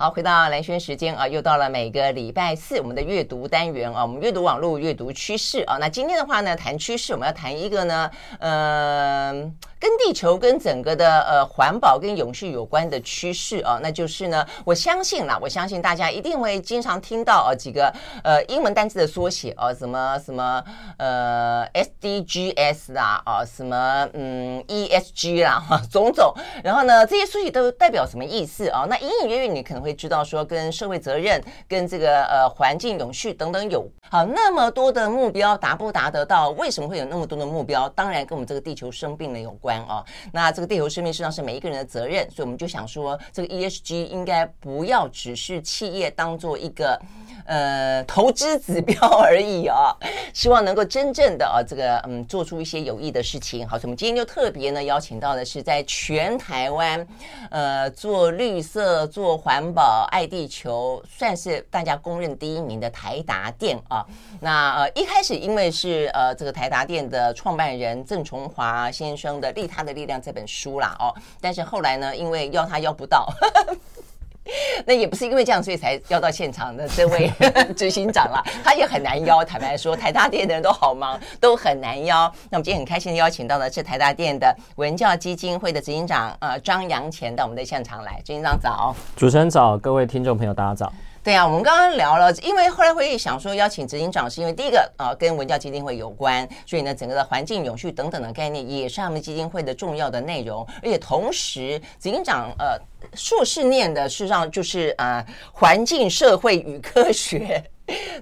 好，回到蓝轩时间啊，又到了每个礼拜四我们的阅读单元啊，我们阅读网络阅读趋势啊。那今天的话呢，谈趋势，我们要谈一个呢，呃，跟地球跟整个的呃环保跟永续有关的趋势啊，那就是呢，我相信啦，我相信大家一定会经常听到啊几个呃英文单词的缩写啊，什么什么呃 SDGs 啦啊，什么嗯 ESG 啦，种种，然后呢，这些缩写都代表什么意思啊？那隐隐约约你可能会。会知道说跟社会责任、跟这个呃环境永续等等有好那么多的目标达不达得到？为什么会有那么多的目标？当然跟我们这个地球生病了有关哦。那这个地球生病实际上是每一个人的责任，所以我们就想说，这个 ESG 应该不要只是企业当做一个呃投资指标 而已啊、哦。希望能够真正的啊这个嗯做出一些有益的事情。好，所以我们今天就特别呢邀请到的是在全台湾呃做绿色、做环保。保爱地球算是大家公认第一名的台达电啊，那呃一开始因为是呃这个台达电的创办人郑崇华先生的《利他的力量》这本书啦哦，但是后来呢，因为要他要不到。那也不是因为这样，所以才邀到现场的这位 执行长了。他也很难邀，坦白说，台大店的人都好忙，都很难邀。那我们今天很开心的邀请到的是台大店的文教基金会的执行长呃张扬前到我们的现场来。执行长早，主持人早，各位听众朋友大家早。对啊，我们刚刚聊了，因为后来会想说邀请执行长，是因为第一个啊、呃、跟文教基金会有关，所以呢整个的环境永续等等的概念也是他们基金会的重要的内容，而且同时执行长呃硕士念的事实上就是啊、呃、环境社会与科学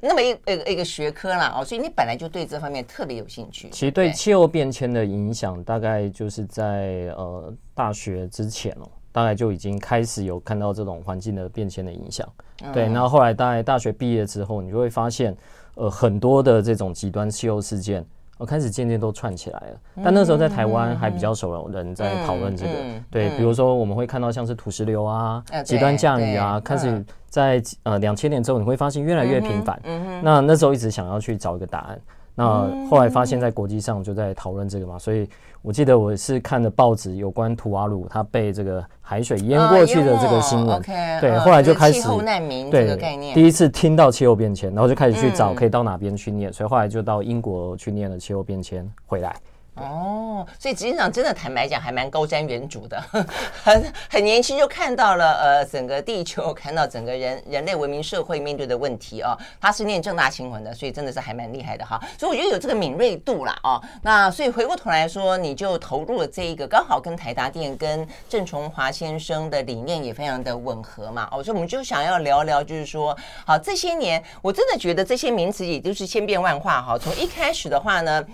那么一一个一个学科啦哦，所以你本来就对这方面特别有兴趣。其实对气候变迁的影响，大概就是在呃大学之前哦。大概就已经开始有看到这种环境的变迁的影响，对。然后后来大概大学毕业之后，你就会发现，呃，很多的这种极端气候事件，呃，开始渐渐都串起来了。但那时候在台湾还比较少人在讨论这个，对。比如说我们会看到像是土石流啊、极端降雨啊，开始在呃两千年之后，你会发现越来越频繁。那那时候一直想要去找一个答案。那后来发现，在国际上就在讨论这个嘛，所以我记得我是看的报纸有关图瓦鲁它被这个海水淹过去的这个新闻，对，后来就开始气候难民这个概念，第一次听到气候变迁，然后就开始去找可以到哪边去念，所以后来就到英国去念了气候变迁回来。哦，所以执行长真的坦白讲，还蛮高瞻远瞩的，很很年轻就看到了呃整个地球，看到整个人人类文明社会面对的问题哦。他是念正大新闻的，所以真的是还蛮厉害的哈。所以我觉得有这个敏锐度啦哦。那所以回过头来说，你就投入了这一个，刚好跟台达电跟郑崇华先生的理念也非常的吻合嘛哦。所以我们就想要聊聊，就是说，好这些年我真的觉得这些名词也都是千变万化哈。从一开始的话呢。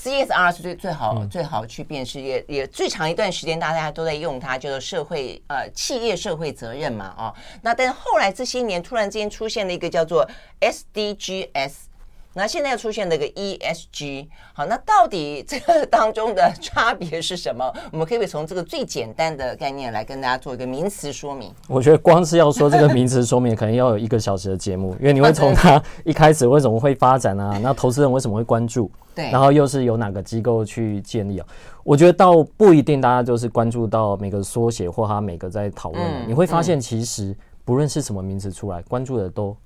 CSR 是最最好最好去辨识，也也最长一段时间大家都在用它，叫做社会呃企业社会责任嘛，哦，那但是后来这些年突然之间出现了一个叫做 SDGs。那现在又出现了个 ESG，好，那到底这个当中的差别是什么？我们可以从这个最简单的概念来跟大家做一个名词说明。我觉得光是要说这个名词说明，可能要有一个小时的节目，因为你会从它 一开始为什么会发展啊？那投资人为什么会关注？对，然后又是由哪个机构去建立啊？我觉得倒不一定，大家就是关注到每个缩写或它每个在讨论的。你会发现，其实不论是什么名词出来，关注的都。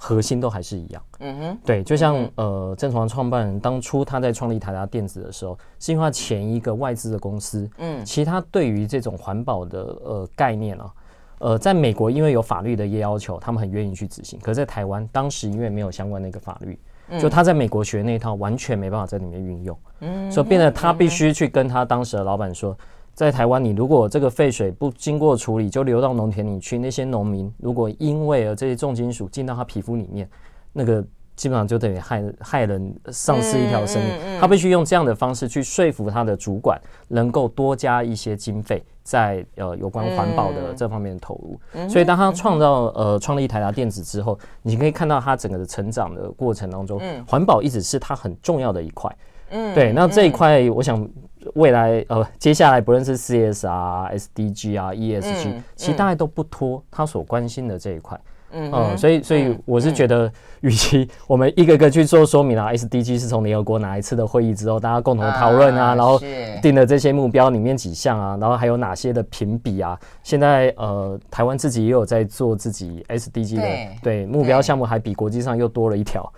核心都还是一样，嗯哼，对，就像呃，郑崇华创办人当初他在创立台达电子的时候，是因为他前一个外资的公司，嗯，其实他对于这种环保的呃概念啊，呃，在美国因为有法律的要求，他们很愿意去执行，可是在台湾当时因为没有相关的一个法律，就他在美国学那一套完全没办法在里面运用，嗯，所以变得他必须去跟他当时的老板说。在台湾，你如果这个废水不经过处理就流到农田里去，那些农民如果因为了这些重金属进到他皮肤里面，那个基本上就等于害害人，丧失一条生命。他必须用这样的方式去说服他的主管，能够多加一些经费在呃有关环保的这方面的投入。所以当他创造呃创立台达电子之后，你可以看到他整个的成长的过程当中，环保一直是他很重要的一块。嗯，对，那这一块，我想未来呃，接下来不论是 CS 啊、SDG 啊、ESG，其实大概都不脱他所关心的这一块。嗯，嗯，所以所以我是觉得，与其我们一个个去做说明啊，SDG 是从联合国哪一次的会议之后，大家共同讨论啊，然后定的这些目标里面几项啊，然后还有哪些的评比啊？现在呃，台湾自己也有在做自己 SDG 的对目标项目，还比国际上又多了一条，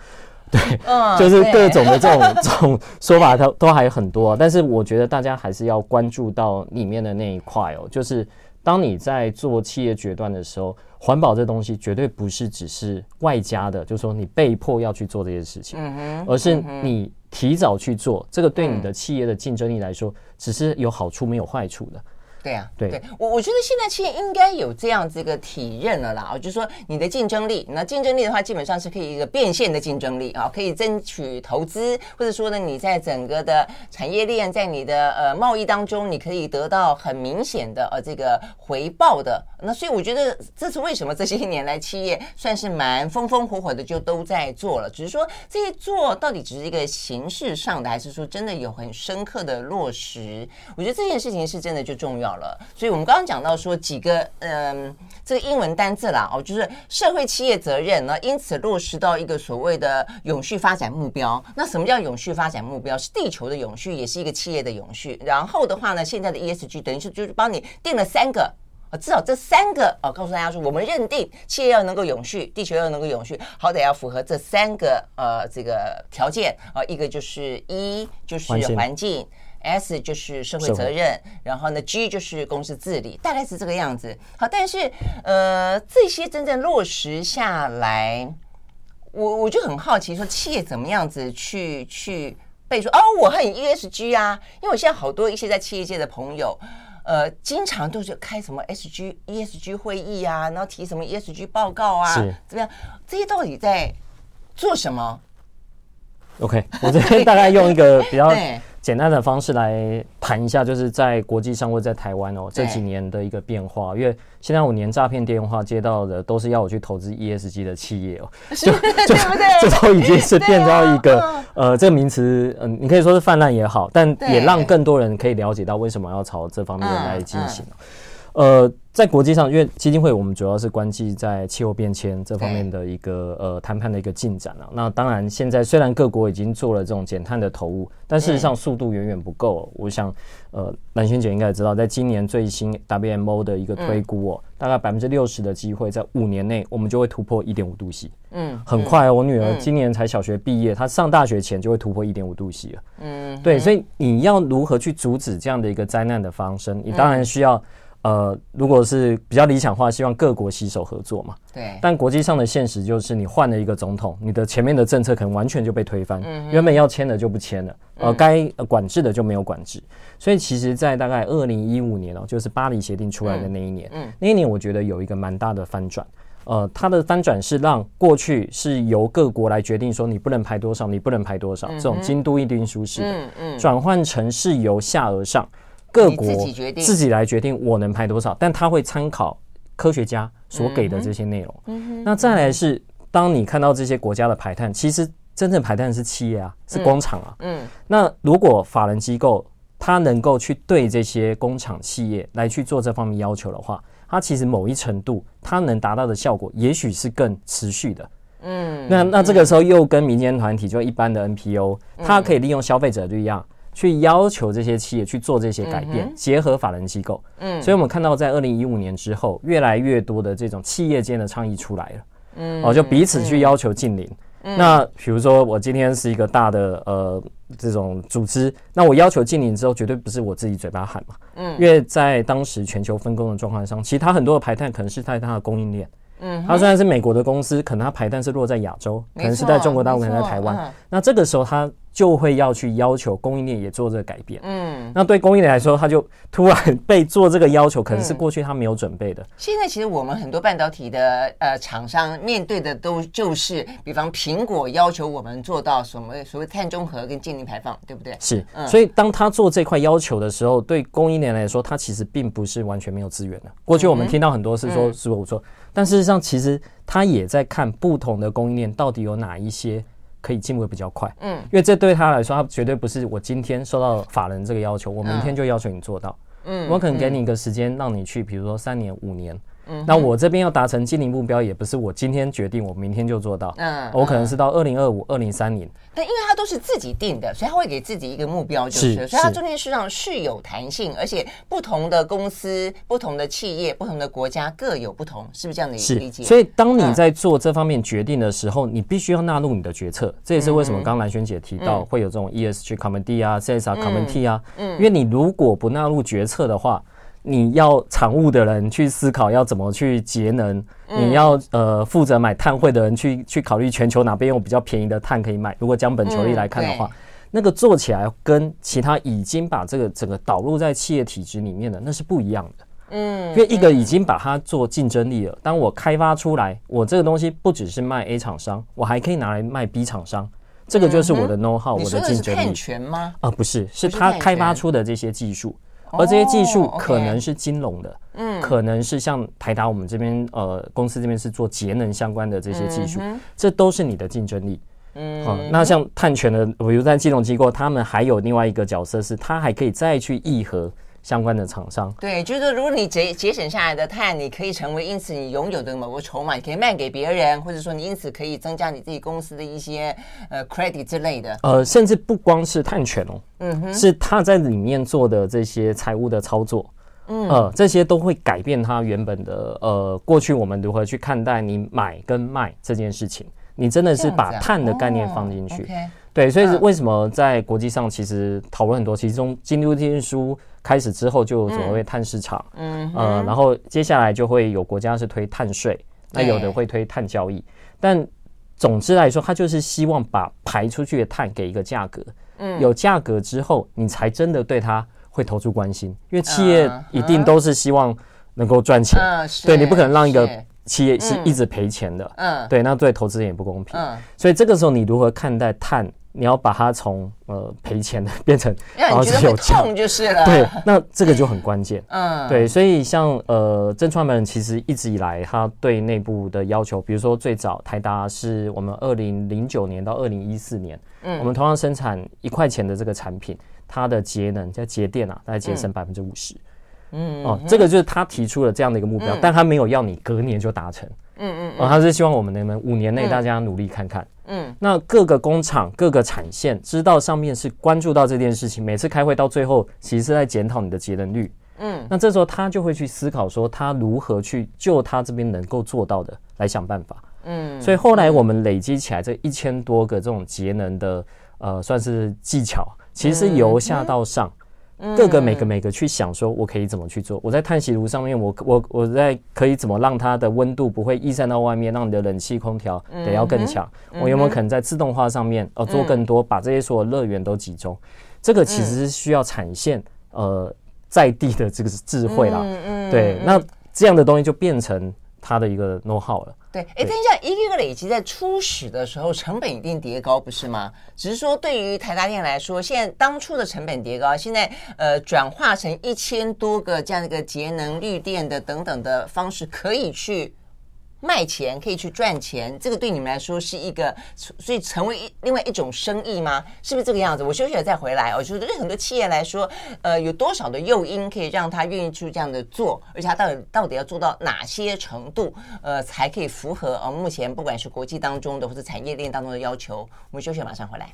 对，就是各种的这种 这种说法，都都还有很多。但是我觉得大家还是要关注到里面的那一块哦，就是。当你在做企业决断的时候，环保这东西绝对不是只是外加的，就是说你被迫要去做这些事情，而是你提早去做，这个对你的企业的竞争力来说，只是有好处没有坏处的。对啊，对，对我我觉得现在企业应该有这样子一个体认了啦，就是说你的竞争力，那竞争力的话，基本上是可以一个变现的竞争力啊，可以争取投资，或者说呢，你在整个的产业链，在你的呃贸易当中，你可以得到很明显的呃这个回报的。那所以我觉得这是为什么这些年来企业算是蛮风风火火的就都在做了，只是说这些做到底只是一个形式上的，还是说真的有很深刻的落实？我觉得这件事情是真的就重要。了，所以我们刚刚讲到说几个嗯，这个英文单字啦哦，就是社会企业责任呢，因此落实到一个所谓的永续发展目标。那什么叫永续发展目标？是地球的永续，也是一个企业的永续。然后的话呢，现在的 ESG 等于是就是帮你定了三个啊，至少这三个啊，告诉大家说，我们认定企业要能够永续，地球要能够永续，好歹要符合这三个呃这个条件啊，一个就是一就是环境。S 就是社会责任，然后呢，G 就是公司治理，大概是这个样子。好，但是呃，这些真正落实下来，我我就很好奇，说企业怎么样子去去背说哦，我很 ESG 啊，因为我现在好多一些在企业界的朋友，呃，经常都是开什么 SG ESG 会议啊，然后提什么 ESG 报告啊，怎么样？这些到底在做什么？OK，我这 边大概用一个比较。简单的方式来谈一下，就是在国际上或在台湾哦这几年的一个变化。因为现在我连诈骗电话接到的都是要我去投资 ESG 的企业哦，就 就 这都已经是变到一个呃这个名词，嗯，你可以说是泛滥也好，但也让更多人可以了解到为什么要朝这方面来进行。呃，在国际上，因为基金会我们主要是关注在气候变迁这方面的一个呃谈判的一个进展啊。那当然，现在虽然各国已经做了这种减碳的投入，但事实上速度远远不够。我想，呃，蓝萱姐应该也知道，在今年最新 WMO 的一个推估哦，大概百分之六十的机会在五年内我们就会突破一点五度 C。嗯，很快哦，我女儿今年才小学毕业，她上大学前就会突破一点五度 C 了。嗯，对，所以你要如何去阻止这样的一个灾难的发生？你当然需要。呃，如果是比较理想化，希望各国携手合作嘛。对。但国际上的现实就是，你换了一个总统，你的前面的政策可能完全就被推翻。嗯。原本要签的就不签了，呃，该管制的就没有管制。所以，其实，在大概二零一五年哦，就是巴黎协定出来的那一年，嗯，那一年我觉得有一个蛮大的翻转。呃，它的翻转是让过去是由各国来决定说你不能排多少，你不能排多少，这种京都议定书式的，转换成是由下而上。各国自己来决定我能排多少，但他会参考科学家所给的这些内容。那再来是，当你看到这些国家的排碳，其实真正排碳是企业啊，是工厂啊。嗯。那如果法人机构他能够去对这些工厂企业来去做这方面要求的话，它其实某一程度它能达到的效果，也许是更持续的。嗯。那那这个时候又跟民间团体，就一般的 NPO，它可以利用消费者力量。去要求这些企业去做这些改变，嗯、结合法人机构。嗯，所以我们看到在二零一五年之后，越来越多的这种企业间的倡议出来了。嗯，哦，就彼此去要求近邻。嗯、那比如说，我今天是一个大的呃这种组织，那我要求近邻之后，绝对不是我自己嘴巴喊嘛。嗯，因为在当时全球分工的状况上，其他很多的排碳可能是在它的供应链。嗯，它虽然是美国的公司，可能它排碳是落在亚洲，可能是在中国大陆，可能在台湾。那这个时候它。就会要去要求供应链也做这个改变，嗯，那对供应链来说，他就突然被做这个要求，可能是过去他没有准备的。现在其实我们很多半导体的呃厂商面对的都就是，比方苹果要求我们做到什么所谓碳中和跟净零排放，对不对？是，所以当他做这块要求的时候，对供应链来说，他其实并不是完全没有资源的。过去我们听到很多是说是我说，但事实上其实他也在看不同的供应链到底有哪一些。可以进步的比较快，嗯，因为这对他来说，他绝对不是我今天收到法人这个要求，我明天就要求你做到，嗯，我可能给你一个时间让你去，比如说三年、五年，嗯，那我这边要达成经营目标，也不是我今天决定，我明天就做到。嗯，我可能是到二零二五、二零三年。但因为它都是自己定的，所以他会给自己一个目标，就是，是所以它中间实际上是有弹性，而且不同的公司、不同的企业、不同的国家各有不同，是不是这样的一个理解？所以当你在做这方面决定的时候，嗯、你必须要纳入你的决策。这也是为什么刚蓝萱姐提到会有这种 ESG committee 啊、CSR committee 啊，嗯，因为你如果不纳入决策的话。你要常务的人去思考要怎么去节能，你要呃负责买碳汇的人去去考虑全球哪边有比较便宜的碳可以买。如果将本求利来看的话，那个做起来跟其他已经把这个整个导入在企业体制里面的那是不一样的。嗯，因为一个已经把它做竞争力了。当我开发出来，我这个东西不只是卖 A 厂商，我还可以拿来卖 B 厂商，这个就是我的 know how，我的竞争力。啊，不是，是他开发出的这些技术。而这些技术可能是金融的，嗯，可能是像台达我们这边呃公司这边是做节能相关的这些技术，这都是你的竞争力。嗯，好，那像碳权的，比如在金融机构，他们还有另外一个角色是，他还可以再去议和。相关的厂商，对，就是说，如果你节节省下来的碳，你可以成为因此你拥有的某个筹码，你可以卖给别人，或者说你因此可以增加你自己公司的一些呃 credit 之类的。呃，甚至不光是碳权哦，嗯哼，是他在里面做的这些财务的操作，嗯，呃，这些都会改变他原本的呃过去我们如何去看待你买跟卖这件事情。你真的是把碳的概念放进去，对，所以为什么在国际上其实讨论很多，其中京都议定书。开始之后就有所谓碳市场，嗯，呃，然后接下来就会有国家是推碳税，那有的会推碳交易，但总之来说，它就是希望把排出去的碳给一个价格，嗯，有价格之后，你才真的对它会投出关心，因为企业一定都是希望能够赚钱，对，你不可能让一个企业是一直赔钱的，嗯，对，那对投资人也不公平，嗯，所以这个时候你如何看待碳？你要把它从呃赔钱的 变成然后是有痛就是了，对，那这个就很关键，嗯，对，所以像呃正创办人其实一直以来他对内部的要求，比如说最早台达是我们二零零九年到二零一四年，嗯，我们同样生产一块钱的这个产品，它的节能叫节电啊，大概节省百分之五十，嗯哦，这个就是他提出了这样的一个目标，但他没有要你隔年就达成，嗯嗯，哦，他是希望我们能不能五年内大家努力看看。嗯，那各个工厂、各个产线知道上面是关注到这件事情，每次开会到最后，其实是在检讨你的节能率。嗯，那这时候他就会去思考说，他如何去就他这边能够做到的来想办法。嗯，所以后来我们累积起来这一千多个这种节能的呃，算是技巧，其实由下到上。各个每个每个去想说，我可以怎么去做？我在碳吸炉上面，我我我在可以怎么让它的温度不会溢散到外面，让你的冷气空调得要更强？我有没有可能在自动化上面呃做更多，把这些所有乐园都集中？这个其实是需要产线呃在地的这个智慧啦。对，那这样的东西就变成它的一个 know how 了。对，哎，等一下，一个一个累积在初始的时候，成本一定叠高，不是吗？只是说，对于台达电来说，现在当初的成本叠高，现在呃转化成一千多个这样的一个节能绿电的等等的方式，可以去。卖钱可以去赚钱，这个对你们来说是一个，所以成为一另外一种生意吗？是不是这个样子？我休息了再回来。我觉得对很多企业来说，呃，有多少的诱因可以让他愿意去这样的做？而且他到底到底要做到哪些程度，呃，才可以符合呃目前不管是国际当中的或者产业链当中的要求？我们休息，马上回来。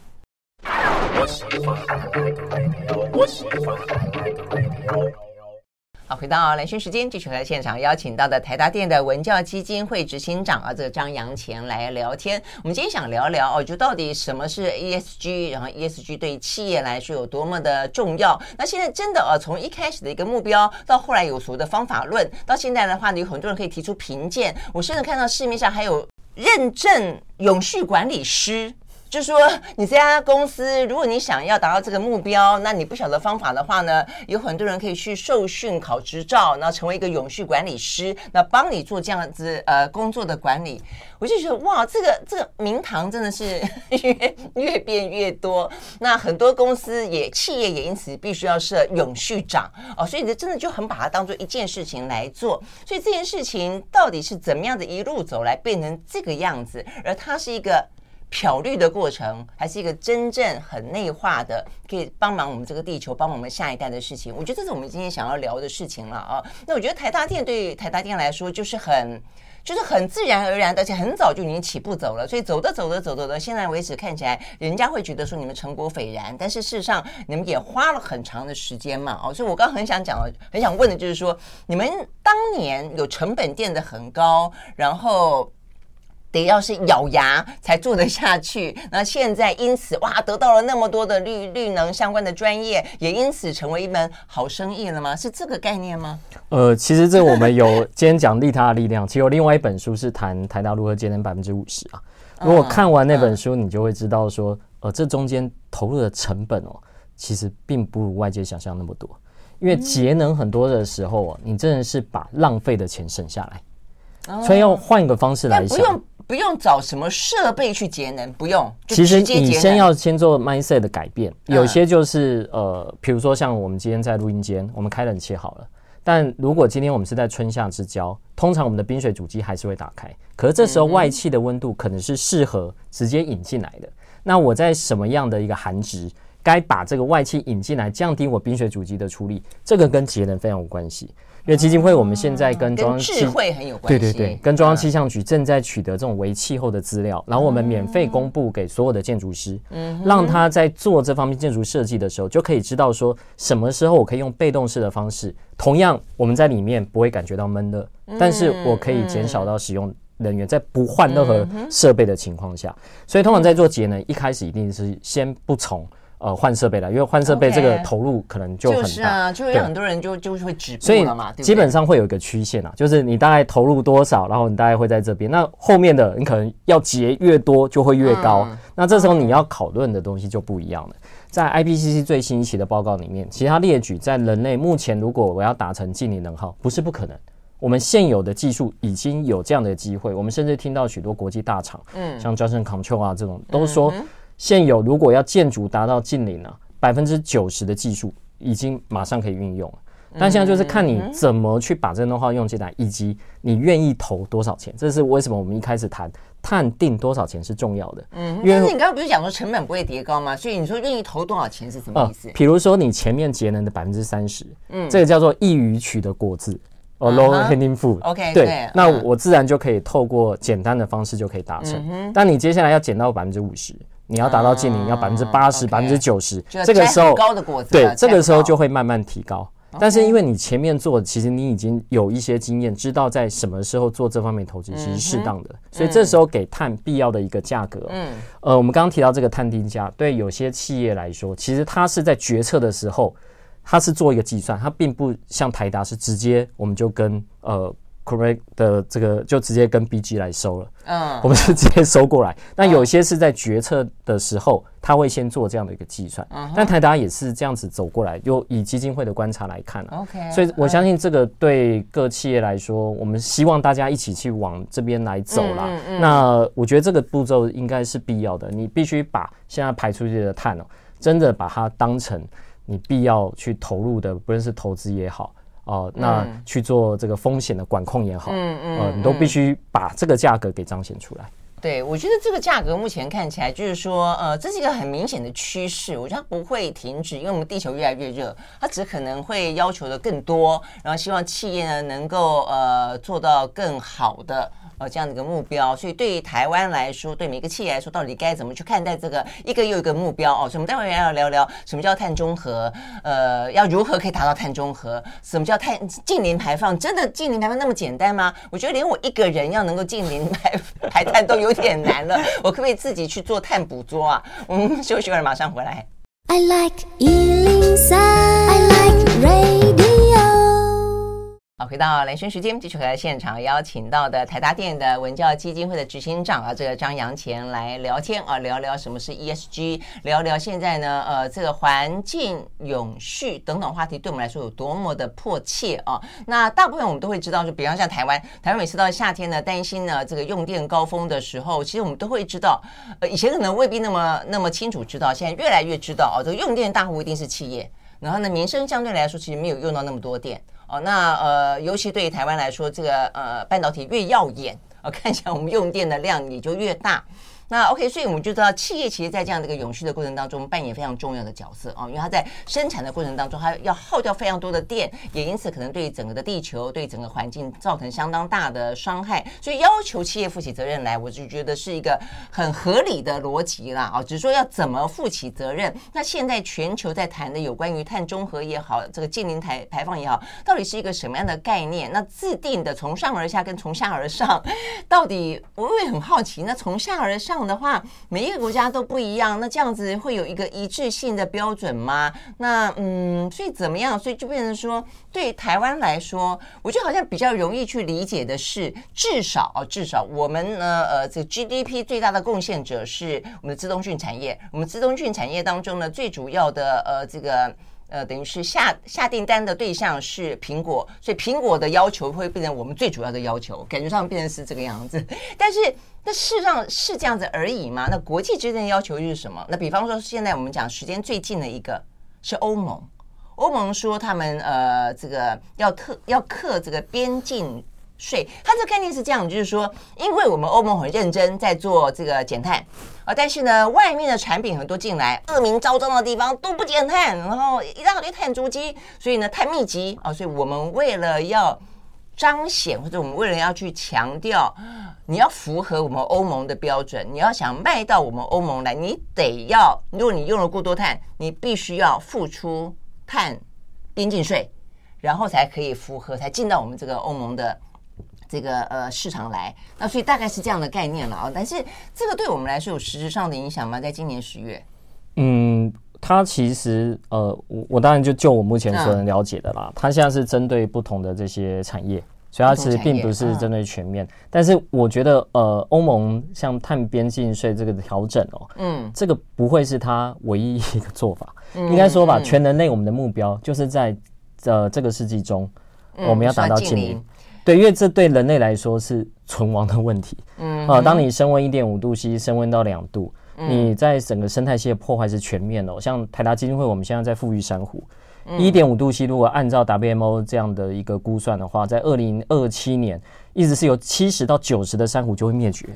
好，回到兰萱时间，继续来现场邀请到的台达电的文教基金会执行长啊，这个张扬前来聊天。我们今天想聊聊哦，就到底什么是 ESG，然后 ESG 对企业来说有多么的重要？那现在真的啊，从一开始的一个目标，到后来有所谓的方法论，到现在的话呢，有很多人可以提出评鉴。我甚至看到市面上还有认证永续管理师。就说，你这家公司，如果你想要达到这个目标，那你不晓得方法的话呢，有很多人可以去受训考执照，然后成为一个永续管理师，那帮你做这样子呃工作的管理。我就觉得哇，这个这个名堂真的是越越变越多。那很多公司也企业也因此必须要设永续长哦，所以你真的就很把它当做一件事情来做。所以这件事情到底是怎么样的一路走来变成这个样子，而它是一个。漂绿的过程，还是一个真正很内化的，可以帮忙我们这个地球、帮我们下一代的事情？我觉得这是我们今天想要聊的事情了啊。那我觉得台大电对台大电来说，就是很。就是很自然而然，而且很早就已经起步走了，所以走着走着走着的，现在为止看起来，人家会觉得说你们成果斐然，但是事实上你们也花了很长的时间嘛，哦，所以我刚很想讲的，很想问的就是说，你们当年有成本垫得很高，然后。得要是咬牙才做得下去，那现在因此哇，得到了那么多的绿绿能相关的专业，也因此成为一门好生意了吗？是这个概念吗？呃，其实这我们有今天讲利他的力量，其实有另外一本书是谈台达如何节能百分之五十啊。如果看完那本书，你就会知道说，呃，这中间投入的成本哦，其实并不如外界想象那么多。因为节能很多的时候哦，你真的是把浪费的钱省下来，所以要换一个方式来想。不用找什么设备去节能，不用。其实你先要先做 mindset 的改变，有些就是呃，比如说像我们今天在录音间，我们开冷气好了。但如果今天我们是在春夏之交，通常我们的冰水主机还是会打开。可是这时候外气的温度可能是适合直接引进来的。那我在什么样的一个寒值，该把这个外气引进来，降低我冰水主机的出力，这个跟节能非常有关系。因为基金会，我们现在跟中央气会很有关系，对对对，跟中央气象局正在取得这种为气候的资料，然后我们免费公布给所有的建筑师，嗯，让他在做这方面建筑设计的时候，就可以知道说什么时候我可以用被动式的方式，同样我们在里面不会感觉到闷热，但是我可以减少到使用人员在不换任何设备的情况下，所以通常在做节能，一开始一定是先不从。呃，换设备了，因为换设备这个投入可能就很大，就是啊，就有很多人就就会止步了嘛，基本上会有一个曲线啊，就是你大概投入多少，然后你大概会在这边，那后面的你可能要节越多就会越高，那这时候你要讨论的东西就不一样了。在 IPCC 最新一期的报告里面，其实它列举在人类目前如果我要达成净零能耗，不是不可能，我们现有的技术已经有这样的机会，我们甚至听到许多国际大厂，嗯，像 Johnson Control 啊这种都说。现有如果要建筑达到近零呢，百分之九十的技术已经马上可以运用了。但现在就是看你怎么去把这个 know-how 用进来，以及你愿意投多少钱。这是为什么我们一开始谈碳定多少钱是重要的。嗯，因为你刚刚不是讲说成本不会叠高吗？所以你说愿意投多少钱是什么意思？比如说你前面节能的百分之三十，嗯，这个叫做易于取的果子，哦，low hanging fruit。OK，对，那我自然就可以透过简单的方式就可以达成。但你接下来要减到百分之五十。你要达到净零，要百分之八十、百分之九十，这个时候对，这个时候就会慢慢提高。但是因为你前面做，其实你已经有一些经验，知道在什么时候做这方面投资其实适当的，所以这时候给碳必要的一个价格。嗯，呃，我们刚刚提到这个碳定价，对有些企业来说，其实它是在决策的时候，它是做一个计算，它并不像台达是直接我们就跟呃。Correct 的这个就直接跟 BG 来收了，嗯，我们是直接收过来。那有些是在决策的时候，他会先做这样的一个计算。但台达也是这样子走过来，就以基金会的观察来看啊。OK，所以我相信这个对各企业来说，我们希望大家一起去往这边来走啦。那我觉得这个步骤应该是必要的，你必须把现在排出去的碳哦，真的把它当成你必要去投入的，不论是投资也好。哦、呃，那去做这个风险的管控也好，嗯嗯，呃，你都必须把这个价格给彰显出来。对，我觉得这个价格目前看起来就是说，呃，这是一个很明显的趋势，我觉得它不会停止，因为我们地球越来越热，它只可能会要求的更多，然后希望企业呢能够呃做到更好的。呃，这样的一个目标，所以对于台湾来说，对每个企业来说，到底该怎么去看待这个一个又一个目标哦？所以我们待会要聊聊什么叫碳中和，呃，要如何可以达到碳中和？什么叫碳净零排放？真的净零排放那么简单吗？我觉得连我一个人要能够净零排 排碳都有点难了，我可不可以自己去做碳捕捉啊？我们休息会儿，马上回来。I like 103, I like radio 好，回到蓝轩时间，继续回来现场邀请到的台达电的文教基金会的执行长啊，这个张扬前来聊天啊，聊聊什么是 ESG，聊聊现在呢，呃，这个环境永续等等话题对我们来说有多么的迫切啊。那大部分我们都会知道，就比方像台湾，台湾每次到夏天呢，担心呢这个用电高峰的时候，其实我们都会知道，呃，以前可能未必那么那么清楚知道，现在越来越知道哦，这个用电大户一定是企业，然后呢，民生相对来说其实没有用到那么多电。哦，那呃，尤其对于台湾来说，这个呃半导体越耀眼，呃，看起来我们用电的量也就越大。那 OK，所以我们就知道企业其实在这样的一个永续的过程当中扮演非常重要的角色啊，因为它在生产的过程当中，它要耗掉非常多的电，也因此可能对整个的地球、对整个环境造成相当大的伤害。所以要求企业负起责任来，我就觉得是一个很合理的逻辑啦啊，只是说要怎么负起责任。那现在全球在谈的有关于碳中和也好，这个净零排排放也好，到底是一个什么样的概念？那制定的从上而下跟从下而上，到底我也很好奇。那从下而上样的话，每一个国家都不一样，那这样子会有一个一致性的标准吗？那嗯，所以怎么样？所以就变成说，对台湾来说，我觉得好像比较容易去理解的是，至少啊，至少我们呢，呃，这个 GDP 最大的贡献者是我们的资通讯产业。我们资通讯产业当中呢，最主要的呃，这个。呃，等于是下下订单的对象是苹果，所以苹果的要求会变成我们最主要的要求，感觉上变成是这个样子。但是，那事实上是这样子而已嘛？那国际之间的要求又是什么？那比方说，现在我们讲时间最近的一个是欧盟，欧盟说他们呃，这个要克要克这个边境税，它这个概念是这样，就是说，因为我们欧盟很认真在做这个减碳。啊，但是呢，外面的产品很多进来，恶名昭彰的地方都不减碳，然后一大堆碳足迹，所以呢，碳密集啊，所以我们为了要彰显，或者我们为了要去强调，你要符合我们欧盟的标准，你要想卖到我们欧盟来，你得要，如果你用了过多碳，你必须要付出碳边境税，然后才可以符合，才进到我们这个欧盟的。这个呃市场来，那所以大概是这样的概念了啊。但是这个对我们来说有实质上的影响吗？在今年十月，嗯，它其实呃，我我当然就就我目前所能了解的啦，它现在是针对不同的这些产业，所以它其实并不是针对全面。但是我觉得呃，欧盟像碳边境税这个调整哦，嗯，这个不会是它唯一一个做法。应该说吧，全人类我们的目标就是在呃这个世纪中，我们要达到净零。对，因为这对人类来说是存亡的问题。嗯，啊，当你升温一点五度 C，升温到两度，你在整个生态系的破坏是全面的。像台达基金会，我们现在在富裕珊瑚，一点五度 C，如果按照 WMO 这样的一个估算的话，在二零二七年，一直是有七十到九十的珊瑚就会灭绝。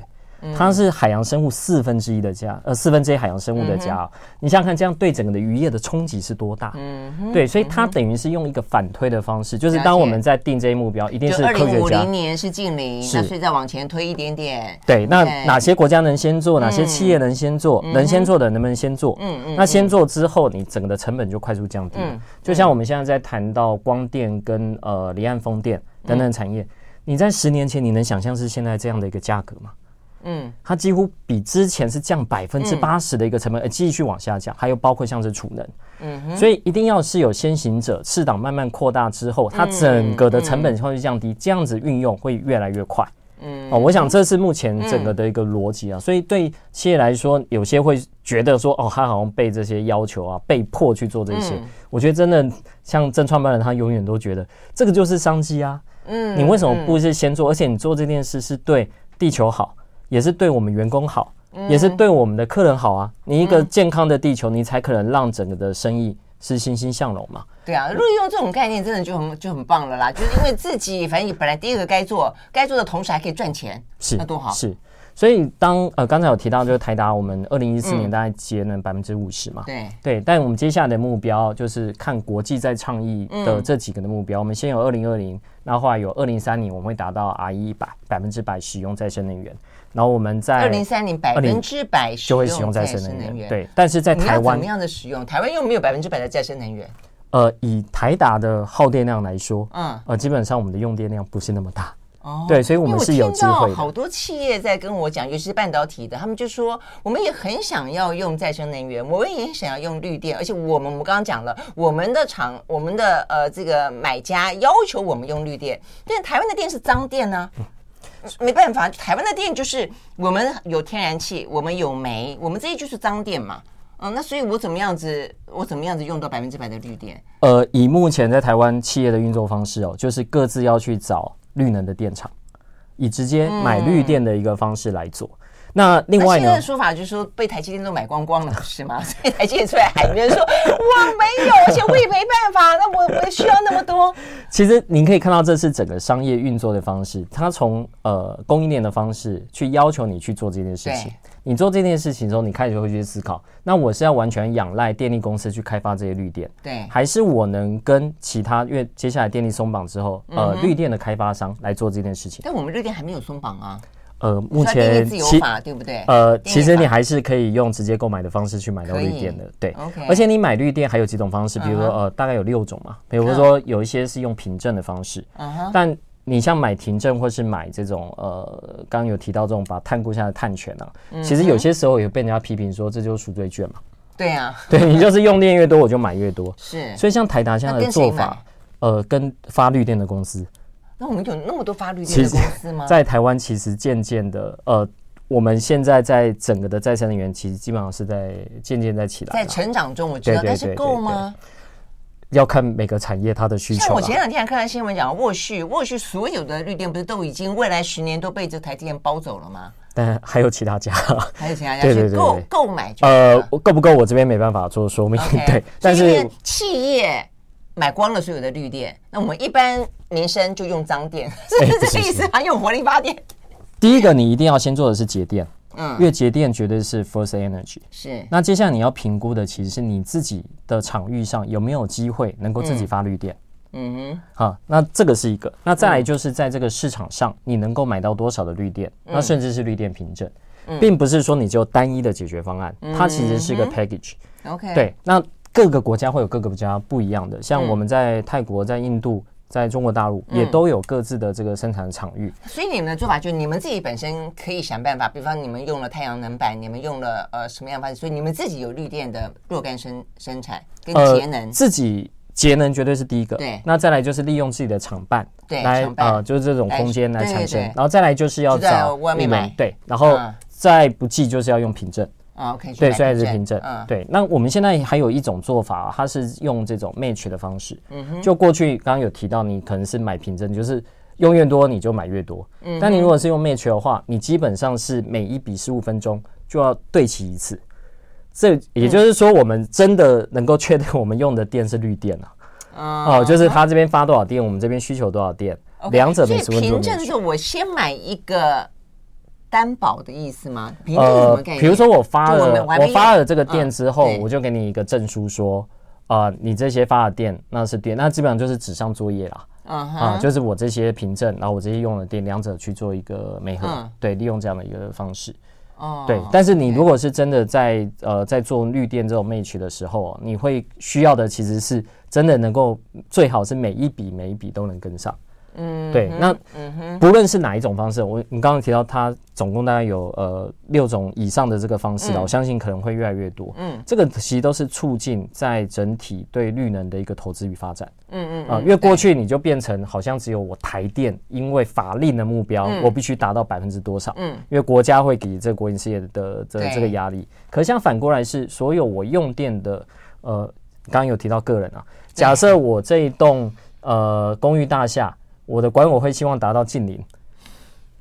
它是海洋生物四分之一的家，呃，四分之一海洋生物的家。嗯、你想想看，这样对整个的渔业的冲击是多大？嗯，对，所以它等于是用一个反推的方式，就是当我们在定这些目标，一定是科学家。二零五零年是近零，那所以再往前推一点点。对，那哪些国家能先做？哪些企业能先做？嗯、能先做的能不能先做？嗯嗯。那先做之后，你整个的成本就快速降低了。嗯、就像我们现在在谈到光电跟呃离岸风电等等产业，嗯、你在十年前你能想象是现在这样的一个价格吗？嗯，它几乎比之前是降百分之八十的一个成本，呃，继续往下降。还有包括像是储能，嗯，所以一定要是有先行者，市场慢慢扩大之后，它整个的成本会降低，这样子运用会越来越快。嗯，哦，我想这是目前整个的一个逻辑啊。所以对企业来说，有些会觉得说，哦，他好像被这些要求啊，被迫去做这些。我觉得真的像正创办人，他永远都觉得这个就是商机啊。嗯，你为什么不是先做？而且你做这件事是对地球好。也是对我们员工好，也是对我们的客人好啊！你一个健康的地球，你才可能让整个的生意是欣欣向荣嘛。对啊，如果用这种概念，真的就很就很棒了啦！就是因为自己，反正你本来第一个该做，该做的同时还可以赚钱，是那多好。是，所以当呃刚才有提到，就是台达，我们二零一四年大概节能百分之五十嘛。对对，但我们接下来的目标就是看国际在倡议的这几个的目标。我们先有二零二零，然后后来有二零三零，我们会达到 RE 一百百分之百使用再生能源。然后我们在二零三零百分之百就会使用再生能源，对。但是在台湾怎么样的使用？台湾又没有百分之百的再生能源。呃，以台达的耗电量来说，嗯，呃，基本上我们的用电量不是那么大。哦，对，所以我们是有机会。好多企业在跟我讲，尤其是半导体的，他们就说我们也很想要用再生能源，我们也想要用绿电，而且我们我们刚刚讲了，我们的厂，我们的呃这个买家要求我们用绿电，但台湾的电是脏电呢、啊。嗯没办法，台湾的电就是我们有天然气，我们有煤，我们这些就是脏电嘛。嗯，那所以我怎么样子，我怎么样子用到百分之百的绿电？呃，以目前在台湾企业的运作方式哦，就是各自要去找绿能的电厂，以直接买绿电的一个方式来做。嗯、那另外呢？现在的说法就是说被台积电都买光光了，是吗？所以台积电出来喊冤说：“我没有，而且我也没办法。那我我需要那么多。”其实您可以看到，这是整个商业运作的方式。它从呃供应链的方式去要求你去做这件事情。你做这件事情之后，你开始会去思考：那我是要完全仰赖电力公司去开发这些绿电，对，还是我能跟其他？因为接下来电力松绑之后，呃，绿电的开发商来做这件事情。但我们绿电还没有松绑啊。呃，目前其对不对？呃，其实你还是可以用直接购买的方式去买到绿电的，对。OK。而且你买绿电还有几种方式，比如说呃，大概有六种嘛。比如说有一些是用凭证的方式，但。你像买凭证，或是买这种呃，刚刚有提到这种把碳估下的碳权啊，其实有些时候也被人家批评说，这就是赎罪券嘛。对呀、啊，对你就是用电越多，我就买越多。是，所以像台达这样的做法，呃，跟发绿电的公司。那我们有那么多发绿电的公司吗？在台湾其实渐渐的，呃，我们现在在整个的再生能源，其实基本上是在渐渐在起来，在成长中。我觉得，但是够吗？要看每个产业它的需求。像我前两天还看到新闻讲，沃旭，沃旭所有的绿电不是都已经未来十年都被这台积电包走了吗？但还有其他家，还有其他家，对 对对，购购买。呃，够不够？我这边没办法做说明。对，但是企业买光了所有的绿电，那我们一般民生就用脏电，是不是这个意思？还用火力发电？第一个，你一定要先做的是节电。嗯，因为节电绝对是 first energy。是。那接下来你要评估的，其实是你自己的场域上有没有机会能够自己发绿电。嗯哼。好，那这个是一个。那再来就是在这个市场上，你能够买到多少的绿电？那甚至是绿电凭证，并不是说你就单一的解决方案，它其实是一个 package。OK。对，那各个国家会有各个国家不一样的，像我们在泰国、在印度。在中国大陆也都有各自的这个生产的场域，嗯，所以你们的做法就是你们自己本身可以想办法，比方你们用了太阳能板，你们用了呃什么样的方式，所以你们自己有绿电的若干生生产跟节能，呃，自己节能绝对是第一个，对，那再来就是利用自己的厂办，对，来呃就是这种空间来产生，然后再来就是要找外面买，对，然后再不济就是要用凭证。啊，OK，对，所以是凭证。嗯，对。那我们现在还有一种做法，它是用这种 match 的方式。嗯哼。就过去刚刚有提到，你可能是买凭证，就是用越多你就买越多。嗯。但你如果是用 match 的话，你基本上是每一笔十五分钟就要对齐一次。这也就是说，我们真的能够确定我们用的电是绿电啊。哦，就是他这边发多少电，我们这边需求多少电，两者每十分钟。凭证是我先买一个。担保的意思吗？呃，比如说我发了我，我发了这个电之后，我就给你一个证书说，啊、呃，你这些发的电那是电，那基本上就是纸上作业啦。啊、uh 就是我这些凭证，然后我这些用的电，两者去做一个媒合，uh. 对，利用这样的一个方式。哦，uh. 对。但是你如果是真的在呃在做绿电这种 match 的时候，你会需要的其实是真的能够最好是每一笔每一笔都能跟上。嗯，对，那不论是哪一种方式，我你刚刚提到它总共大概有呃六种以上的这个方式了，嗯、我相信可能会越来越多。嗯，这个其实都是促进在整体对绿能的一个投资与发展。嗯嗯啊，因为过去你就变成好像只有我台电，因为法令的目标，嗯、我必须达到百分之多少？嗯，因为国家会给这个国营事业的的这个压力。对可像反过来是，所有我用电的呃，刚刚有提到个人啊，假设我这一栋呃公寓大厦。我的管委会希望达到近零，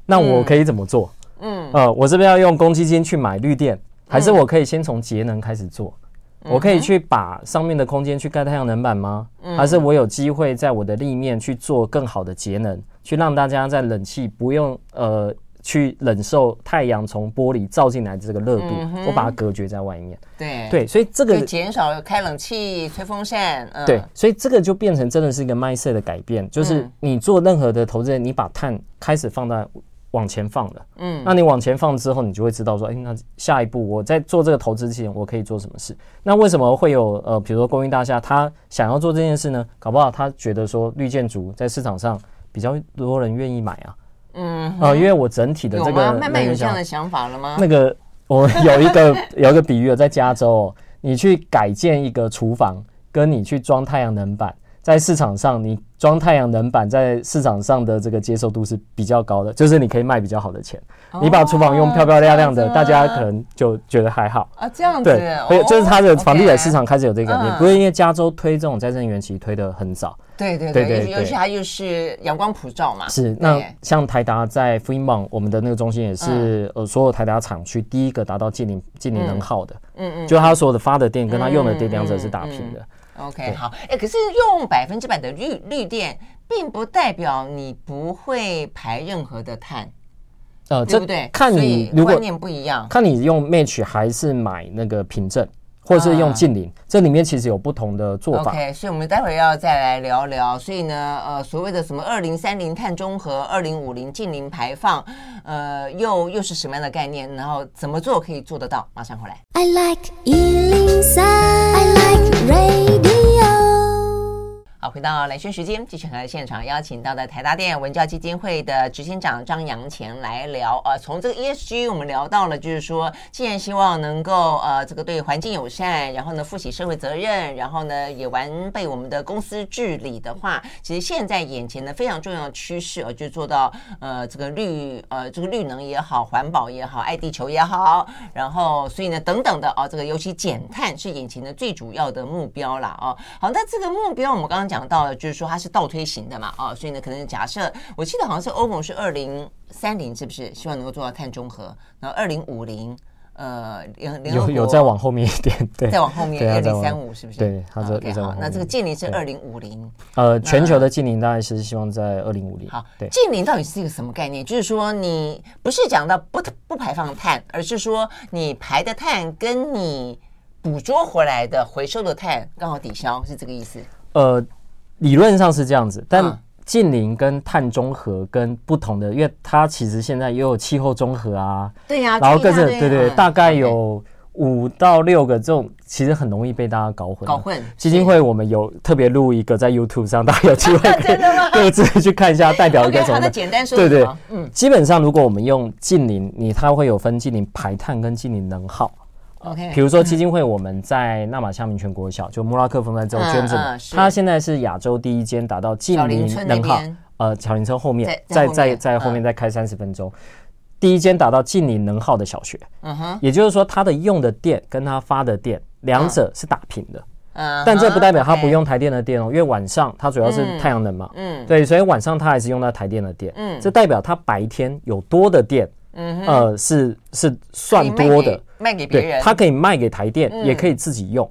那我可以怎么做？嗯，呃，我这边要用公积金去买绿电，还是我可以先从节能开始做？我可以去把上面的空间去盖太阳能板吗？还是我有机会在我的立面去做更好的节能，去让大家在冷气不用呃。去忍受太阳从玻璃照进来的这个热度，嗯、我把它隔绝在外面。对对，所以这个减少开冷气、吹风扇。嗯、对，所以这个就变成真的是一个 mindset 的改变，就是你做任何的投资人，你把碳开始放在往前放了。嗯，那你往前放之后，你就会知道说，哎，那下一步我在做这个投资之前，我可以做什么事？那为什么会有呃，比如说公寓大厦，他想要做这件事呢？搞不好他觉得说绿建筑在市场上比较多人愿意买啊。嗯，哦，因为我整体的这个慢慢有这样的想法了吗？那个我有一个 有一个比喻，在加州，你去改建一个厨房，跟你去装太阳能板，在市场上，你装太阳能板在市场上的这个接受度是比较高的，就是你可以卖比较好的钱。哦、你把厨房用漂漂亮亮的，大家可能就觉得还好啊。这样子，对，就是它的房地产市场开始有这个改变，不是因为加州推这种再生能源其实推的很早。对对对，对，尤其它又是阳光普照嘛。是，那像台达在 Fremont 我们的那个中心也是呃，所有台达厂区第一个达到净零净零能耗的。嗯嗯，就它所有的发的电跟它用的电两者是打平的。OK，好，哎，可是用百分之百的绿绿电，并不代表你不会排任何的碳，呃，对不对？看你如果观念不一样，看你用 Match 还是买那个凭证，或者是用净零，这里面其实有不同的做法。OK，所以我们待会要再来聊聊。所以呢，呃，所谓的什么二零三零碳中和、二零五零近零排放，呃，又又是什么样的概念？然后怎么做可以做得到？马上回来。I like 103, I like radio 好，回到兰萱时间，继续和现场邀请到的台大电文教基金会的执行长张扬前来聊。呃，从这个 ESG 我们聊到了，就是说，既然希望能够呃这个对环境友善，然后呢负起社会责任，然后呢也完备我们的公司治理的话，其实现在眼前的非常重要的趋势，呃，就做到呃这个绿呃这个绿能也好，环保也好，爱地球也好，然后所以呢等等的啊，这个尤其减碳是眼前的最主要的目标了啊。好，那这个目标我们刚刚。讲到了，就是说它是倒推型的嘛，啊，所以呢，可能假设我记得好像是欧盟是二零三零，是不是希望能够做到碳中和？然后二零五零，呃，有有再往后面一点，对，再往后面二零三五，是不是？对，它这好，那这个近零是二零五零，呃，全球的近零大概是希望在二零五零。好，对，近零到底是一个什么概念？就是说你不是讲到不不排放碳，而是说你排的碳跟你捕捉回来的回收的碳刚好抵消，是这个意思？呃。理论上是这样子，但近零跟碳中和跟不同的，因为它其实现在也有气候中和啊，对呀，然后各自对对，大概有五到六个这种，其实很容易被大家搞混。搞混。基金会我们有特别录一个在 YouTube 上，大家有机会可以 各自去看一下，代表一个什么？简单说，对对，嗯，基本上如果我们用近零，你它会有分近零排碳跟近零能耗。OK，比如说基金会，我们在纳玛夏民权国小，就莫拉克风在这种圈子，它现在是亚洲第一间达到近零能耗。呃，巧林村后面，在在在后面再开三十分钟，第一间达到近零能耗的小学。嗯哼，也就是说，它的用的电跟它发的电，两者是打平的。嗯，但这不代表它不用台电的电哦，因为晚上它主要是太阳能嘛。嗯，对，所以晚上它还是用到台电的电。嗯，这代表它白天有多的电。嗯，呃，是是算多的。卖给别人，他可以卖给台电，嗯、也可以自己用。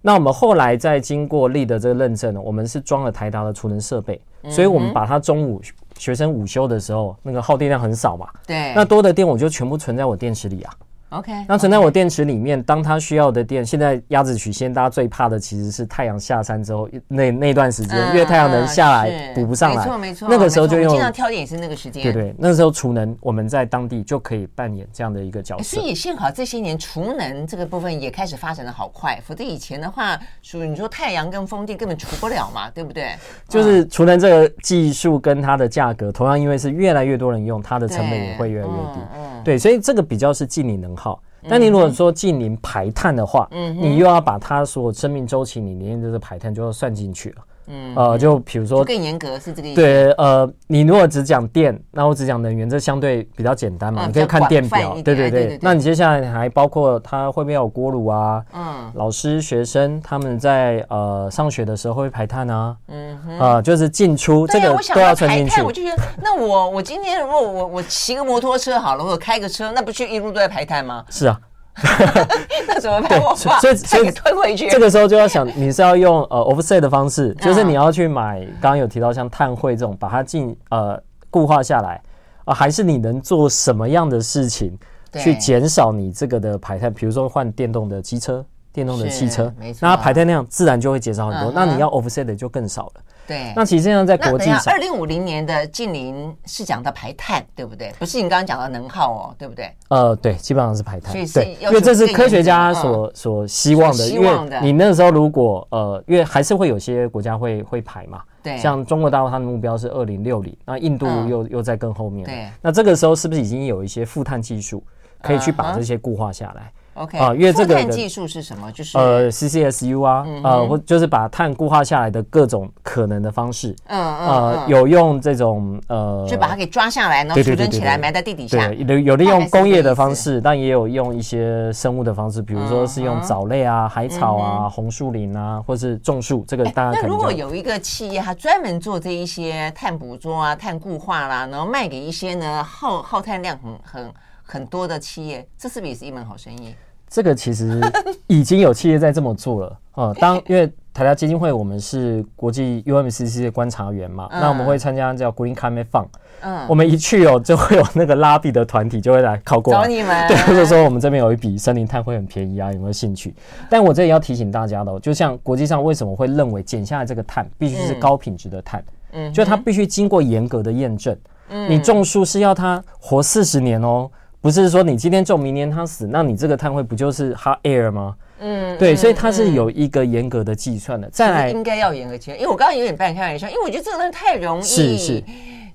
那我们后来在经过力的这个认证呢，我们是装了台达的储能设备，所以我们把它中午学生午休的时候，那个耗电量很少嘛。对，那多的电我就全部存在我电池里啊。OK，那存在我电池里面，当它需要的电，现在鸭子曲线大家最怕的其实是太阳下山之后那那段时间，因为太阳能下来补不上来，没错没错，那个时候就用经常挑点也是那个时间，对对，那时候储能我们在当地就可以扮演这样的一个角色。所以幸好这些年储能这个部分也开始发展的好快，否则以前的话，属于你说太阳跟风电根本除不了嘛，对不对？就是储能这个技术跟它的价格，同样因为是越来越多人用，它的成本也会越来越低。嗯，对，所以这个比较是净零能耗。但你如果说近零排碳的话，嗯，你又要把它所有生命周期里面的这个排碳就要算进去了。嗯，呃，就比如说更严格是这个意思。对，呃，你如果只讲电，那我只讲能源，这相对比较简单嘛，你可以看电表。对对对。那你接下来还包括它会不会有锅炉啊？嗯，老师、学生他们在呃上学的时候会排碳啊？嗯哼，啊，就是进出这个都要算进去。我就觉得，那我我今天如果我我骑个摩托车好了，或者开个车，那不就一路都在排碳吗？是啊。那怎么办？所以所以退回去。这个时候就要想，你是要用呃 offset 的方式，就是你要去买，刚刚有提到像碳汇这种，把它进呃固化下来啊，还是你能做什么样的事情去减少你这个的排碳？比如说换电动的机车、电动的汽车，那它排碳量自然就会减少很多。那你要 offset 的就更少了。对，那其实现在在国际上，二零五零年的近零是讲到排碳，对不对？不是你刚刚讲的能耗哦，对不对？呃，对，基本上是排碳。对，因为这是科学家所所希望的。因为你那个时候如果呃，因为还是会有些国家会会排嘛。对。像中国大陆，它的目标是二零六零，那印度又又在更后面。对。那这个时候是不是已经有一些负碳技术可以去把这些固化下来？OK 啊，因为这个碳技术是什么？就是呃 CCSU 啊，呃，或就是把碳固化下来的各种可能的方式。嗯嗯。呃，有用这种呃，就把它给抓下来，然后储存起来，埋在地底下。对，有有利用工业的方式，但也有用一些生物的方式，比如说是用藻类啊、海草啊、红树林啊，或是种树。这个大家。那如果有一个企业，它专门做这一些碳捕捉啊、碳固化啦，然后卖给一些呢耗耗碳量很很很多的企业，这是不是也是一门好生意？这个其实 已经有企业在这么做了啊。当因为台达基金会，我们是国际 UMCC 的观察员嘛，那我们会参加叫 Green Climate Fund。嗯，我们一去哦，就会有那个拉比的团体就会来考过来找你们。对，或 者说我们这边有一笔森林碳会很便宜啊，有没有兴趣？但我这里要提醒大家的，就像国际上为什么会认为减下来这个碳必须是高品质的碳？嗯，就它必须经过严格的验证。嗯，你种树是要它活四十年哦。不是说你今天种，明年它死，那你这个碳汇不就是 hot air 吗？嗯，对，所以它是有一个严格的计算的。再来，应该要严格计算，因为我刚刚有点半开玩笑，因为我觉得这个东西太容易。是是，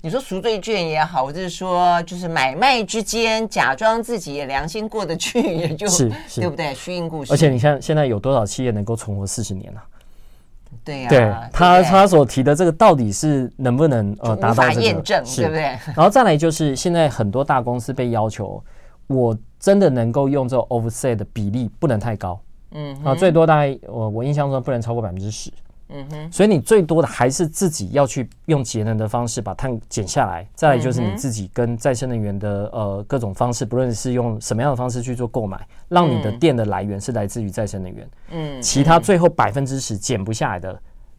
你说赎罪券也好，或者是说就是买卖之间假装自己也良心过得去，也就是对不对？虚应故事。而且你看现在有多少企业能够存活四十年呢？对呀，对他他所提的这个到底是能不能呃达到这个验证，对不对？然后再来就是现在很多大公司被要求，我真的能够用这个 offset 的比例不能太高，嗯啊，最多大概我我印象中不能超过百分之十。嗯哼，所以你最多的还是自己要去用节能的方式把碳减下来，再来就是你自己跟再生能源的呃各种方式，不论是用什么样的方式去做购买，让你的电的来源是来自于再生能源。嗯，其他最后百分之十减不下来的，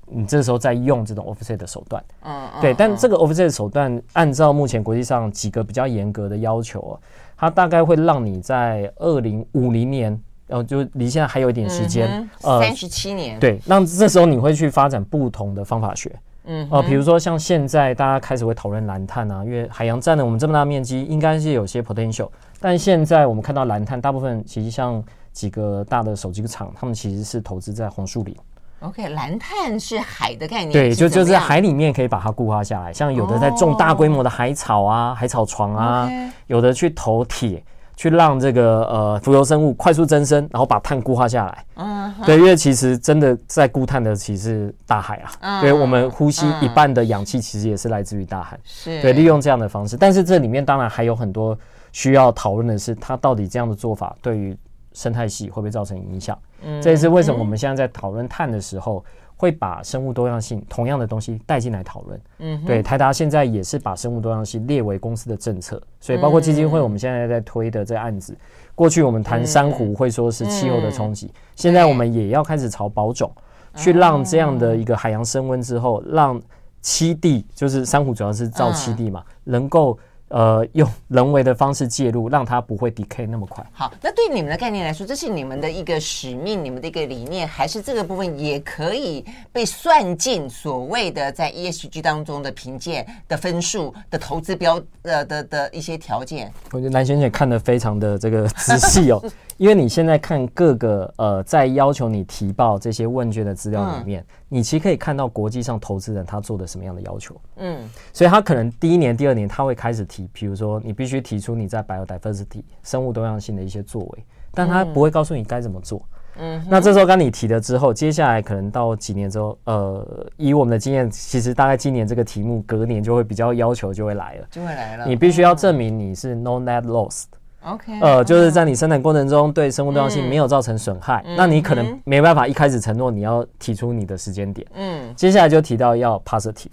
你这时候再用这种 offset 的手段。嗯，对，但这个 offset 的手段按照目前国际上几个比较严格的要求啊，它大概会让你在二零五零年。然后就离现在还有一点时间，嗯、呃，三十七年。对，那这时候你会去发展不同的方法学，嗯，呃，比如说像现在大家开始会讨论蓝碳啊，因为海洋占了我们这么大面积，应该是有些 potential。但现在我们看到蓝碳，大部分其实像几个大的手机厂，他们其实是投资在红树林。OK，蓝碳是海的概念，对，就就是海里面可以把它固化下来，像有的在种大规模的海草啊、哦、海草床啊有的去投铁。去让这个呃浮游生物快速增生，然后把碳固化下来。嗯，对，因为其实真的在固碳的其实是大海啊。嗯，对，我们呼吸一半的氧气其实也是来自于大海。是，对，利用这样的方式。但是这里面当然还有很多需要讨论的是，它到底这样的做法对于生态系会不会造成影响？嗯，这也是为什么我们现在在讨论碳的时候。会把生物多样性同样的东西带进来讨论。嗯，对，台达现在也是把生物多样性列为公司的政策，所以包括基金会，我们现在在推的这个案子，过去我们谈珊瑚会说是气候的冲击，现在我们也要开始朝保种，去让这样的一个海洋升温之后，让栖地就是珊瑚主要是造栖地嘛，能够。呃，用人为的方式介入，让它不会 decay 那么快。好，那对你们的概念来说，这是你们的一个使命，你们的一个理念，还是这个部分也可以被算进所谓的在 ESG 当中的评鉴的分数的投资标呃的的，的一些条件？我觉得蓝萱姐看得非常的这个仔细哦。因为你现在看各个呃，在要求你提报这些问卷的资料里面，嗯、你其实可以看到国际上投资人他做的什么样的要求。嗯，所以他可能第一年、第二年他会开始提，比如说你必须提出你在 biodiversity 生物多样性的一些作为，但他不会告诉你该怎么做。嗯，那这时候刚你提了之后，接下来可能到几年之后，呃，以我们的经验，其实大概今年这个题目隔年就会比较要求就会来了，就会来了。你必须要证明你是 no net loss。OK，呃，就是在你生产过程中对生物多样性没有造成损害，嗯、那你可能没办法一开始承诺你要提出你的时间点。嗯，接下来就提到要 positive，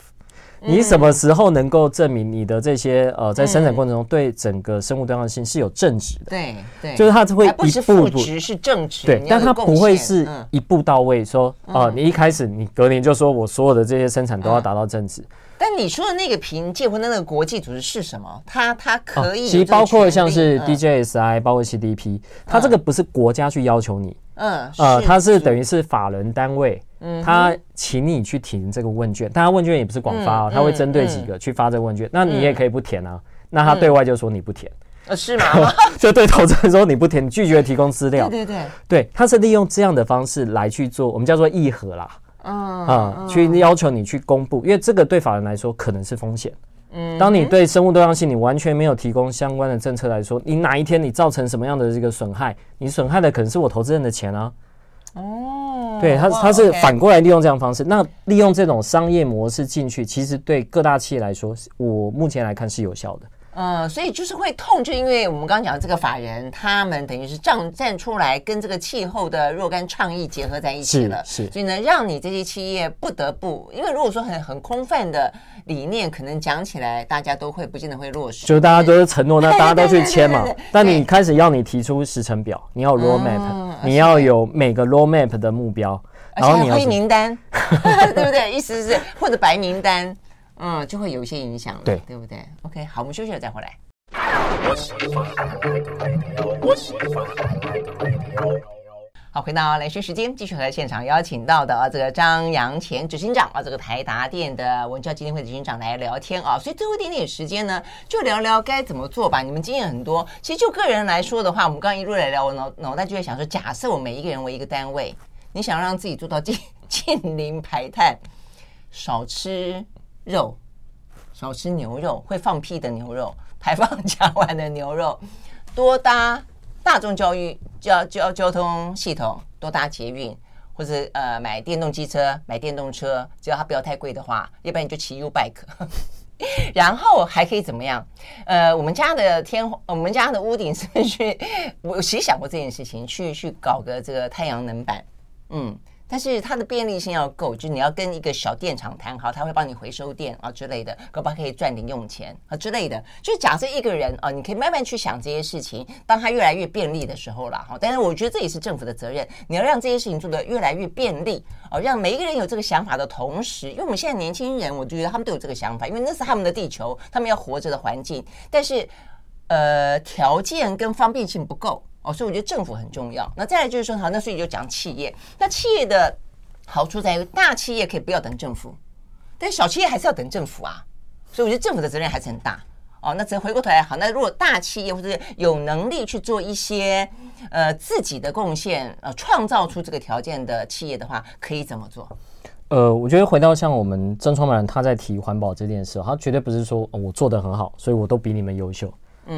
你什么时候能够证明你的这些呃在生产过程中对整个生物多样性是有正值的？对对，就是它会一步步是正值，对，但它不会是一步到位说，说、呃、你一开始你隔年就说我所有的这些生产都要达到正值。但你说的那个评结婚的那个国际组织是什么？它它可以、哦，其实包括像是 DJSI，、嗯、包括 CDP，它这个不是国家去要求你，嗯，呃，它是等于是法人单位，嗯，他请你去填这个问卷，但他问卷也不是广发哦，他、嗯、会针对几个去发这个问卷，嗯、那你也可以不填啊，嗯、那他对外就说你不填，呃、嗯，是吗？就对投资人说你不填，你拒绝提供资料，对对对，对，他是利用这样的方式来去做，我们叫做议和啦。嗯啊，去要求你去公布，因为这个对法人来说可能是风险。嗯，当你对生物多样性你完全没有提供相关的政策来说，你哪一天你造成什么样的这个损害，你损害的可能是我投资人的钱啊。哦，对，他他是反过来利用这样方式，那利用这种商业模式进去，其实对各大企业来说，我目前来看是有效的。嗯，所以就是会痛，就因为我们刚刚讲的这个法人，他们等于是站站出来跟这个气候的若干倡议结合在一起了，是，是，所以呢，让你这些企业不得不，因为如果说很很空泛的理念，可能讲起来大家都会不见得会落实，就大家都是承诺，那大家都去签嘛。但你开始要你提出时程表，你要 roadmap，、嗯、你要有每个 roadmap 的目标，然后你要灰名单，对不对？意思是或者白名单。嗯，就会有一些影响了，对，对不对？OK，好，我们休息了再回来。好，回到连续时间，继续和现场邀请到的啊，这个张扬前执行长啊，这个台达电的文教基金会执行长来聊天啊。所以最后一点点时间呢，就聊聊该怎么做吧。你们经验很多，其实就个人来说的话，我们刚刚一路来聊，我脑脑袋就在想说，假设我每一个人为一个单位，你想让自己做到近近零排碳，少吃。肉，少吃牛肉，会放屁的牛肉，排放甲烷的牛肉，多搭大众教育交交交通系统，多搭捷运，或者呃买电动机车，买电动车，只要它不要太贵的话，要不然你就骑 U bike，然后还可以怎么样？呃，我们家的天，我们家的屋顶是不是去？我其实想过这件事情，去去搞个这个太阳能板，嗯。但是它的便利性要够，就是你要跟一个小电厂谈好，他会帮你回收电啊之类的，可不可以赚零用钱啊之类的。就是假设一个人啊，你可以慢慢去想这些事情，当他越来越便利的时候了哈。但是我觉得这也是政府的责任，你要让这些事情做得越来越便利哦，让每一个人有这个想法的同时，因为我们现在年轻人，我就觉得他们都有这个想法，因为那是他们的地球，他们要活着的环境，但是呃条件跟方便性不够。哦，所以我觉得政府很重要。那再来就是说，好，那所以就讲企业。那企业的好处在于，大企业可以不要等政府，但小企业还是要等政府啊。所以我觉得政府的责任还是很大。哦，那只回过头来，好，那如果大企业或者有能力去做一些呃自己的贡献，呃，创造出这个条件的企业的话，可以怎么做？呃，我觉得回到像我们曾创办人他在提环保这件事，他绝对不是说，我做的很好，所以我都比你们优秀。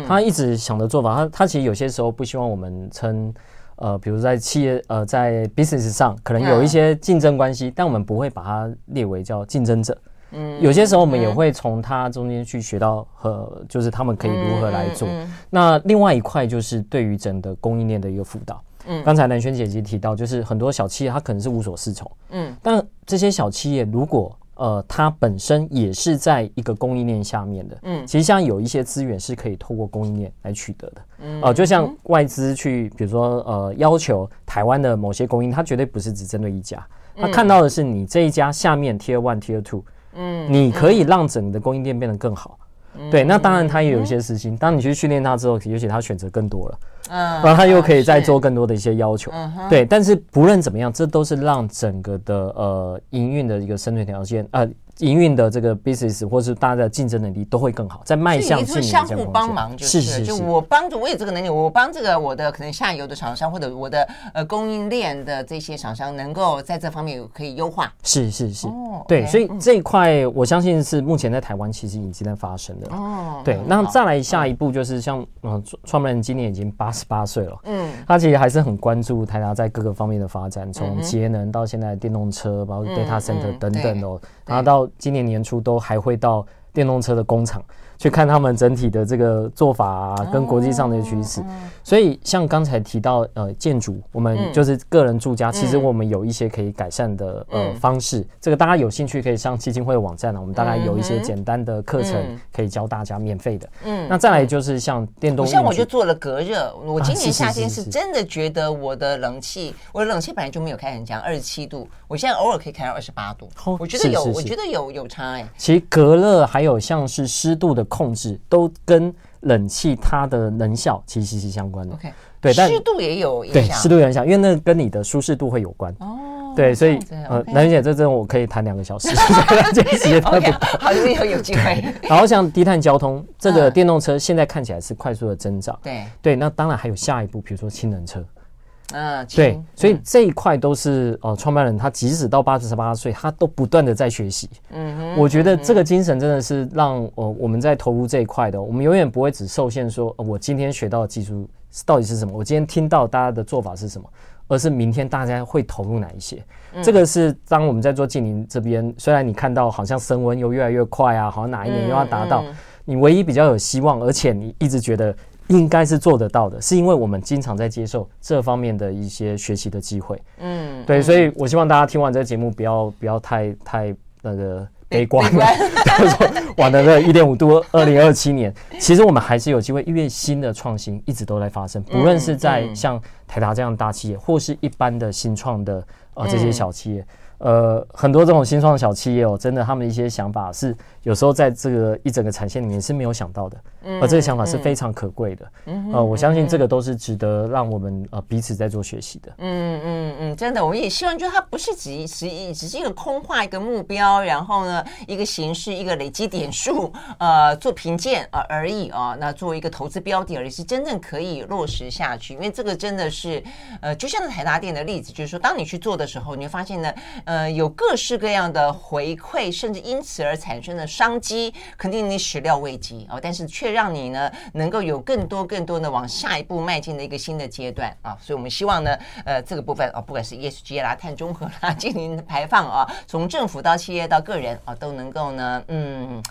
他一直想的做法，他他其实有些时候不希望我们称，呃，比如在企业呃在 business 上可能有一些竞争关系，但我们不会把它列为叫竞争者。嗯，有些时候我们也会从他中间去学到和就是他们可以如何来做。那另外一块就是对于整个供应链的一个辅导。嗯，刚才南轩姐姐提到，就是很多小企业它可能是无所适从。嗯，但这些小企业如果呃，它本身也是在一个供应链下面的，嗯，其实像有一些资源是可以透过供应链来取得的，嗯，呃，就像外资去，比如说呃，要求台湾的某些供应，它绝对不是只针对一家，它看到的是你这一家下面 Tier One、Tier Two，嗯，你可以让整个供应链变得更好，对，那当然他也有一些私心，当你去训练他之后，也许他选择更多了。嗯，然后他又可以再做更多的一些要求，对。但是不论怎么样，这都是让整个的呃营运的一个生存条件呃。营运的这个 business 或是大家的竞争能力都会更好，在迈向是相互帮忙，就是是就我帮助我有这个能力，我帮这个我的可能下游的厂商或者我的呃供应链的这些厂商能够在这方面有可以优化，是是是，对，所以这一块我相信是目前在台湾其实已经在发生的。哦。对，那再来下一步就是像嗯。创办人今年已经八十八岁了，嗯，他其实还是很关注台达在各个方面的发展，从节能到现在电动车，包括 data center 等等哦，然后到今年年初都还会到电动车的工厂。去看他们整体的这个做法啊，跟国际上的趋势。所以像刚才提到呃建筑，我们就是个人住家，其实我们有一些可以改善的呃方式。这个大家有兴趣可以上基金会的网站呢，我们大概有一些简单的课程可以教大家免费的。嗯，那再来就是像电动，像我就做了隔热。我今年夏天是真的觉得我的冷气，我的冷气本来就没有开很强，二十七度，我现在偶尔可以开到二十八度。我觉得有，我觉得有有差哎。其实隔热还有像是湿度的。控制都跟冷气它的能效其实息息相关的。OK，对，湿度也有影响。对，湿度有影响，因为那跟你的舒适度会有关。哦，对，所以呃，南云姐，这真我可以谈两个小时，这个时间太不够。好，以后有机会。然后像低碳交通，这个电动车现在看起来是快速的增长。对对，那当然还有下一步，比如说氢能车。嗯，对，所以这一块都是呃，创办人他即使到八十八岁，他都不断的在学习。嗯哼，我觉得这个精神真的是让呃我们在投入这一块的，我们永远不会只受限说，呃，我今天学到的技术到底是什么，我今天听到大家的做法是什么，而是明天大家会投入哪一些。嗯、这个是当我们在做净零这边，虽然你看到好像升温又越来越快啊，好像哪一年又要达到，嗯嗯、你唯一比较有希望，而且你一直觉得。应该是做得到的，是因为我们经常在接受这方面的一些学习的机会。嗯，对，所以我希望大家听完这个节目，不要不要太太那个 悲观了。就是 说，玩了这一点五度，二零二七年，其实我们还是有机会，因为新的创新一直都在发生，不论是在像台达这样的大企业，或是一般的新创的呃这些小企业。呃，很多这种新创的小企业哦，真的，他们一些想法是有时候在这个一整个产线里面是没有想到的，嗯，而这个想法是非常可贵的，嗯，呃，我相信这个都是值得让我们呃彼此在做学习的，嗯嗯嗯，真的，我们也希望就是它不是只只只是一个空话一个目标，然后呢一个形式一个累积点数，呃，做评鉴啊而已啊，那作为一个投资标的而已，是真正可以落实下去，因为这个真的是呃，就像台达电的例子，就是说当你去做的时候，你会发现呢，呃。呃，有各式各样的回馈，甚至因此而产生的商机，肯定你始料未及啊！但是却让你呢，能够有更多更多的往下一步迈进的一个新的阶段啊！所以我们希望呢，呃，这个部分啊，不管是 ESG 啦、碳中和啦、净零排放啊，从政府到企业到个人啊，都能够呢，嗯，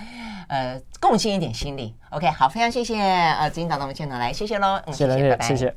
呃，贡献一点心力。OK，好，非常谢谢呃，执行长的我们现场来，谢谢喽，谢谢，谢谢，拜拜谢谢。